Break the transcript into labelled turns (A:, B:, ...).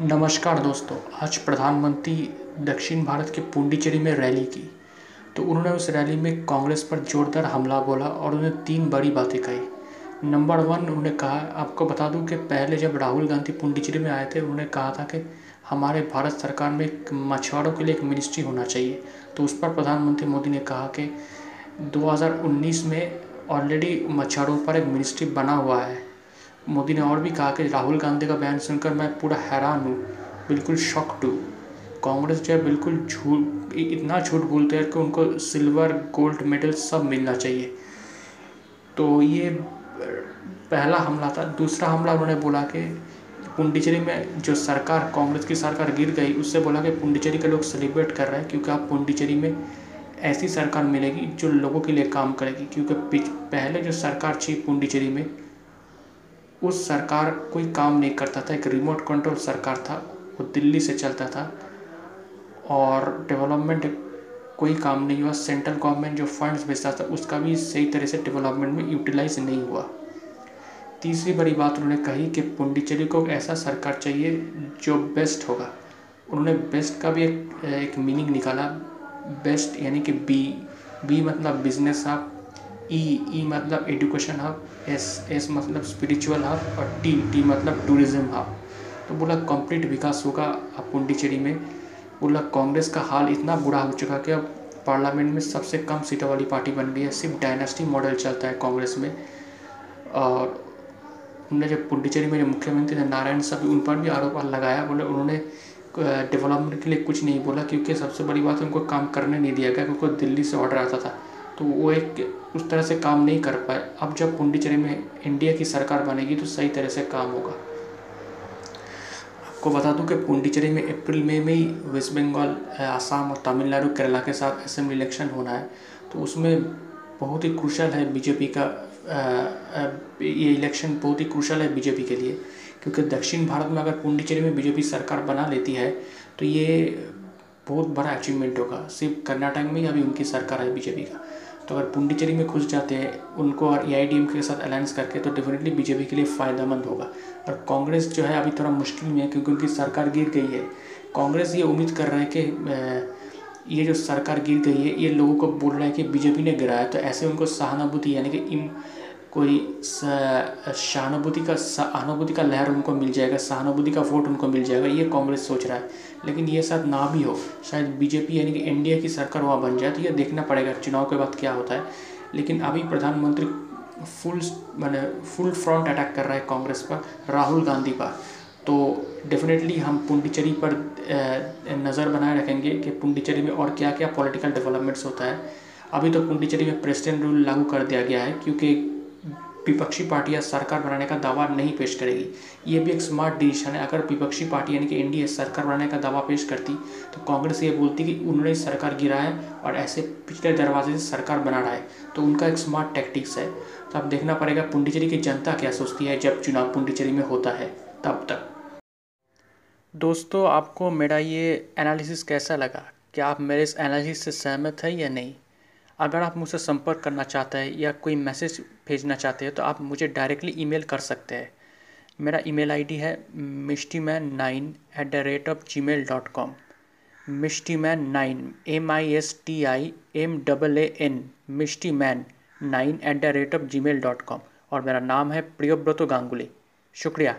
A: नमस्कार दोस्तों, आज प्रधानमंत्री दक्षिण भारत के पुडुचेरी में रैली की। तो उन्होंने उस रैली में कांग्रेस पर जोरदार हमला बोला और उन्होंने तीन बड़ी बातें कही। नंबर वन, उन्होंने कहा, आपको बता दूँ कि पहले जब राहुल गांधी पुडुचेरी में आए थे, उन्होंने कहा था कि हमारे भारत सरकार में मछुआरों के लिए एक मिनिस्ट्री होना चाहिए। तो उस पर प्रधानमंत्री मोदी ने कहा कि 2019 में ऑलरेडी मछुआरों पर एक मिनिस्ट्री बना हुआ है। मोदी ने और भी कहा कि राहुल गांधी का बयान सुनकर मैं पूरा हैरान हूँ। बिल्कुल शॉक्ड हूँ। कांग्रेस जो है बिल्कुल झूठ, इतना झूठ बोलते हैं कि उनको सिल्वर, गोल्ड मेडल सब मिलना चाहिए। तो ये पहला हमला था। दूसरा हमला उन्होंने बोला कि पुंडीचेरी में जो सरकार, कांग्रेस की सरकार गिर गई, उससे बोला कि पुंडीचेरी के लोग सेलिब्रेट कर रहे हैं क्योंकि आप पुंडीचेरी में ऐसी सरकार मिलेगी जो लोगों के लिए काम करेगी। क्योंकि पहले जो सरकार थी पुंडीचेरी में उस सरकार कोई काम नहीं करता था, एक रिमोट कंट्रोल सरकार था, वो दिल्ली से चलता था और डेवलपमेंट कोई काम नहीं हुआ। सेंट्रल गवर्नमेंट जो फंड्स भेजता था, उसका भी सही तरह से डेवलपमेंट में यूटिलाइज नहीं हुआ। तीसरी बड़ी बात उन्होंने कही कि पुंडीचेरी को ऐसा सरकार चाहिए जो बेस्ट होगा। उन्होंने बेस्ट का भी एक एक मीनिंग निकाला। बेस्ट यानी कि बी बी मतलब बिज़नेस आप ई ई मतलब एडुकेशन हब एस एस मतलब स्पिरिचुअल हब और टी टी मतलब टूरिज़्म हब तो बोला कंप्लीट विकास होगा अब पुंडीचेरी में। बोला कांग्रेस का हाल इतना बुरा हो चुका कि अब पार्लियामेंट में सबसे कम सीटों वाली पार्टी बन गई है। सिर्फ़ डायनेस्टी मॉडल चलता है कांग्रेस में। और उन्होंने जब पुंडीचेरी में जो मुख्यमंत्री थे, नारायण सभी उन पर भी आरोप लगाया। बोले उन्होंने डेवलपमेंट के लिए कुछ नहीं बोला, क्योंकि सबसे बड़ी बात उनको काम करने नहीं दिया गया, क्योंकि दिल्ली से ऑर्डर आता था। तो वो एक उस तरह से काम नहीं कर पाए। अब जब पुंडीचेरी में इंडिया की सरकार बनेगी तो सही तरह से काम होगा। आपको बता दूँ कि पुंडीचेरी में अप्रैल, मई में ही वेस्ट बंगाल आसाम और तमिलनाडु, केरला के साथ असेंबली इलेक्शन होना है। तो उसमें बहुत ही क्रूशल है बीजेपी का ये इलेक्शन बहुत ही क्रूशल है बीजेपी के लिए। क्योंकि दक्षिण भारत में अगर पुंडीचेरी में बीजेपी सरकार बना लेती है तो ये बहुत बड़ा अचीवमेंट होगा। सिर्फ़ कर्नाटक में अभी उनकी सरकार है बीजेपी का। तो अगर पुंडीचेरी में घुस जाते हैं, उनको और ए के साथ अलायंस करके तो डेफिनेटली बीजेपी के लिए फ़ायदेमंद होगा। और कांग्रेस जो है अभी थोड़ा मुश्किल में है, क्योंकि उनकी सरकार गिर गई है। कांग्रेस ये उम्मीद कर रहा है कि ये जो सरकार गिर गई है, ये लोगों को बोल रहा है कि बीजेपी ने गिराया। तो ऐसे उनको सहानुभूति, यानी कि कोई सहानुभूति का सहानुभूति का लहर उनको मिल जाएगा, सहानुभूति का वोट उनको मिल जाएगा, ये कांग्रेस सोच रहा है। लेकिन ये शायद ना भी हो, शायद बीजेपी यानी कि इंडिया की सरकार वहाँ बन जाए तो ये देखना पड़ेगा चुनाव के बाद क्या होता है। लेकिन अभी प्रधानमंत्री फुल मैंने फुल फ्रंट अटैक कर रहा है कांग्रेस पर, राहुल गांधी पर। तो डेफिनेटली हम पुंडीचेरी पर नज़र बनाए रखेंगे कि पुंडीचेरी में और क्या क्या पॉलिटिकल डेवलपमेंट्स होता है। अभी तो पुंडीचेरी में प्रेसिडेंट रूल लागू कर दिया गया है, क्योंकि विपक्षी पार्टियाँ सरकार बनाने का दावा नहीं पेश करेगी। ये भी एक स्मार्ट डिसीज़न है। अगर विपक्षी पार्टी यानी कि एनडीए सरकार बनाने का दावा पेश करती तो कांग्रेस ये बोलती कि उन्होंने सरकार गिरा है और ऐसे पिछले दरवाजे से सरकार बना रहा है। तो उनका एक स्मार्ट टैक्टिक्स है। तो अब देखना पड़ेगा पुंडीचेरी की जनता क्या सोचती है जब चुनाव पुंडीचेरी में होता है। तब तक। दोस्तों, आपको मेरा ये एनालिसिस कैसा लगा? क्या आप मेरे इस एनालिसिस से सहमत है या नहीं? अगर आप मुझसे संपर्क करना चाहते हैं या कोई मैसेज भेजना चाहते हैं तो आप मुझे डायरेक्टली ईमेल कर सकते हैं। मेरा ईमेल आईडी है Mishti man nine at the rate of gmail dot com Mishti man nine M I S T I M double A N Mishti man nine at the rate of gmail dot com और मेरा नाम है प्रियोव्रतो गांगुली। शुक्रिया।